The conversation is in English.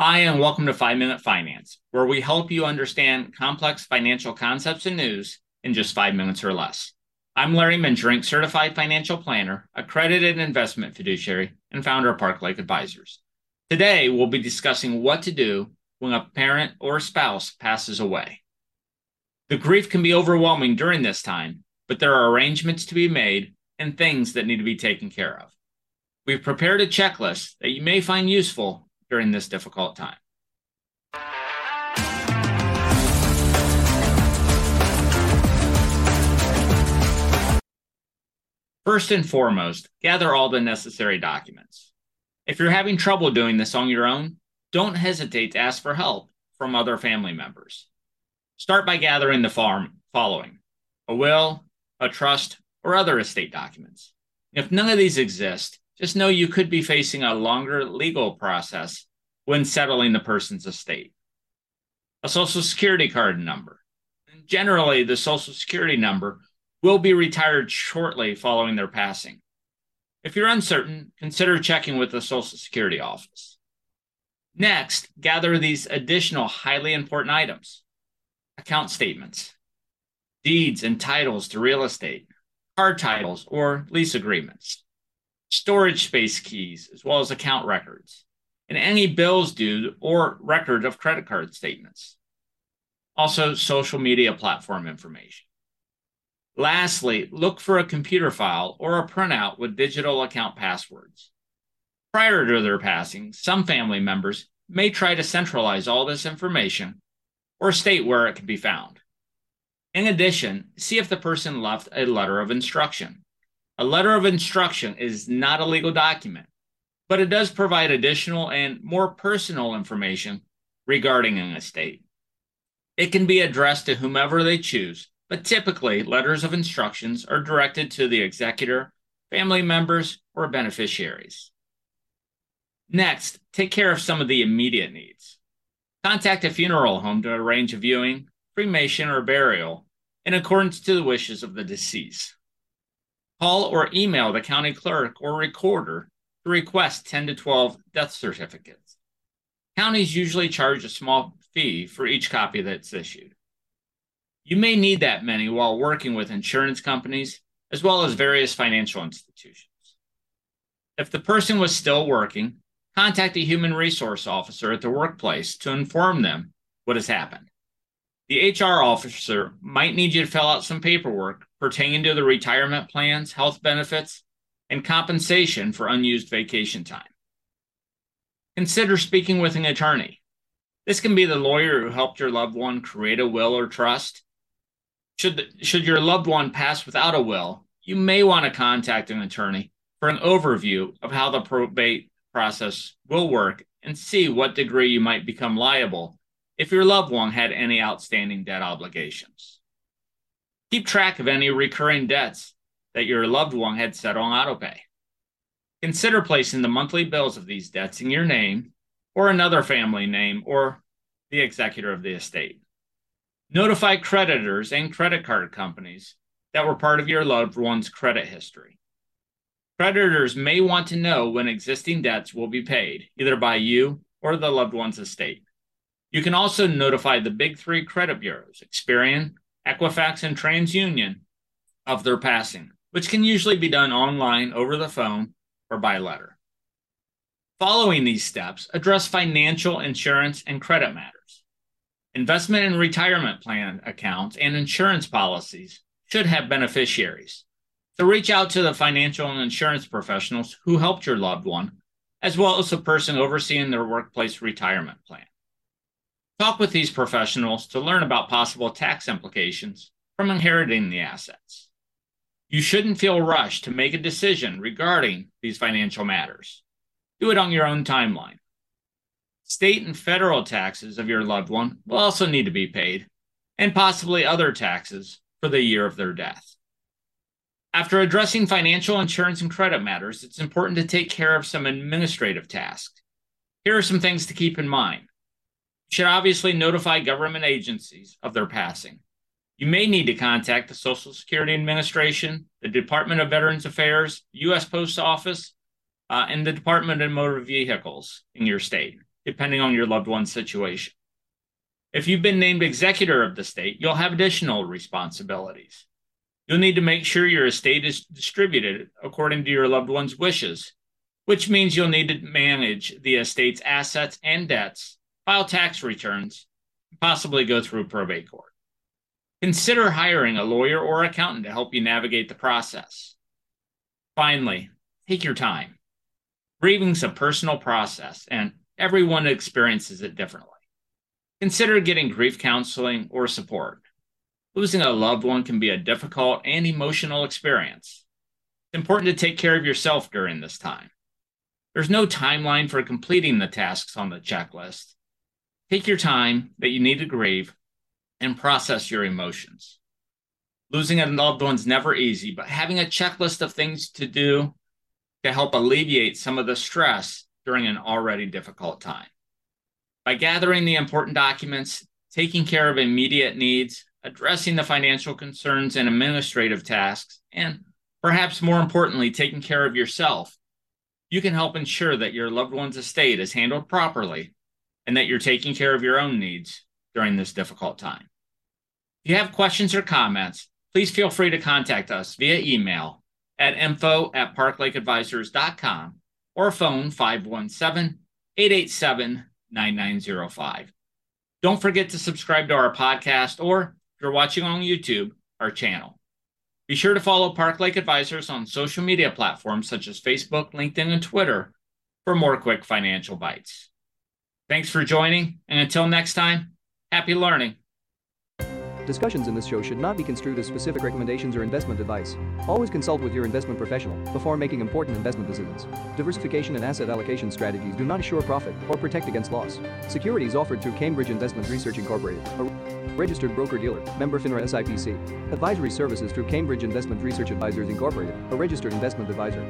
Hi, and welcome to Five Minute Finance, where we help you understand complex financial concepts and news in just five minutes or less. I'm Larry Mengerink, certified financial planner, accredited investment fiduciary, and founder of Park Lake Advisors. Today, we'll be discussing what to do when a parent or spouse passes away. The grief can be overwhelming during this time, but there are arrangements to be made and things that need to be taken care of. We've prepared a checklist that you may find useful during this difficult time. First and foremost, gather all the necessary documents. If you're having trouble doing this on your own, don't hesitate to ask for help from other family members. Start by gathering the farm following a will, a trust, or other estate documents. If none of these exist, just know you could be facing a longer legal process when settling the person's estate. A social security card number. Generally, the social security number will be retired shortly following their passing. If you're uncertain, consider checking with the Social Security office. Next, gather these additional highly important items account statements, deeds and titles to real estate, car titles or lease agreements, storage space keys, as well as account records, and any bills due or record of credit card statements. Also, social media platform information. Lastly, look for a computer file or a printout with digital account passwords. Prior to their passing, some family members may try to centralize all this information or state where it can be found. In addition, see if the person left a letter of instruction. A letter of instruction is not a legal document, but it does provide additional and more personal information regarding an estate. It can be addressed to whomever they choose, but typically letters of instructions are directed to the executor, family members, or beneficiaries. Next, take care of some of the immediate needs. Contact a funeral home to arrange a viewing, cremation, or burial in accordance to the wishes of the deceased. Call or email the county clerk or recorder to request 10 to 12 death certificates. Counties usually charge a small fee for each copy that's issued. You may need that many while working with insurance companies as well as various financial institutions. If the person was still working, contact a human resource officer at the workplace to inform them what has happened. The HR officer might need you to fill out some paperwork pertaining to the retirement plans, health benefits, and compensation for unused vacation time. Consider speaking with an attorney. This can be the lawyer who helped your loved one create a will or trust. Should, should your loved one pass without a will, you may want to contact an attorney for an overview of how the probate process will work and see what degree you might become liable if your loved one had any outstanding debt obligations. Keep track of any recurring debts that your loved one had set on autopay. Consider placing the monthly bills of these debts in your name or another family name or the executor of the estate. Notify creditors and credit card companies that were part of your loved one's credit history. Creditors may want to know when existing debts will be paid, either by you or the loved one's estate. You can also notify the big three credit bureaus, Experian, Equifax, and TransUnion, of their passing which can usually be done online, over the phone, or by letter. Following these steps, address financial, insurance, and credit matters. Investment and retirement plan accounts and insurance policies should have beneficiaries. So reach out to the financial and insurance professionals who helped your loved one, as well as the person overseeing their workplace retirement plan. Talk with these professionals to learn about possible tax implications from inheriting the assets. You shouldn't feel rushed to make a decision regarding these financial matters. Do it on your own timeline. State and federal taxes of your loved one will also need to be paid, and possibly other taxes for the year of their death. After addressing financial insurance and credit matters, it's important to take care of some administrative tasks. Here are some things to keep in mind. Should obviously notify government agencies of their passing. You may need to contact the Social Security Administration, the Department of Veterans Affairs, U.S. Post Office, uh, and the Department of Motor Vehicles in your state. depending on your loved one's situation. If you've been named executor of the state, you'll have additional responsibilities. You'll need to make sure your estate is distributed according to your loved one's wishes, which means you'll need to manage the estate's assets and debts, file tax returns, possibly go through probate court. Consider hiring a lawyer or accountant to help you navigate the process. Finally, take your time. Grieving's a personal process, and everyone experiences it differently. Consider getting grief counseling or support. Losing a loved one can be a difficult and emotional experience. It's important to take care of yourself during this time. There's no timeline for completing the tasks on the checklist. Take your time that you need to grieve and process your emotions. Losing a loved one's never easy, but having a checklist of things to do to help alleviate some of the stress during an already difficult time. By gathering the important documents, taking care of immediate needs, addressing the financial concerns and administrative tasks, and perhaps more importantly, taking care of yourself, you can help ensure that your loved one's estate is handled properly and that you're taking care of your own needs during this difficult time. If you have questions or comments, please feel free to contact us via email at info at parklakeadvisors.com or phone 517 887 9905. Don't forget to subscribe to our podcast or if you're watching on YouTube, our channel. Be sure to follow Park Lake Advisors on social media platforms such as Facebook, LinkedIn, and Twitter for more quick financial bites. Thanks for joining, and until next time, happy learning. Discussions in this show should not be construed as specific recommendations or investment advice. Always consult with your investment professional before making important investment decisions. Diversification and asset allocation strategies do not assure profit or protect against loss. Securities offered through Cambridge Investment Research Incorporated, a registered broker-dealer, member FINRA SIPC. Advisory services through Cambridge Investment Research Advisors Incorporated, a registered investment advisor.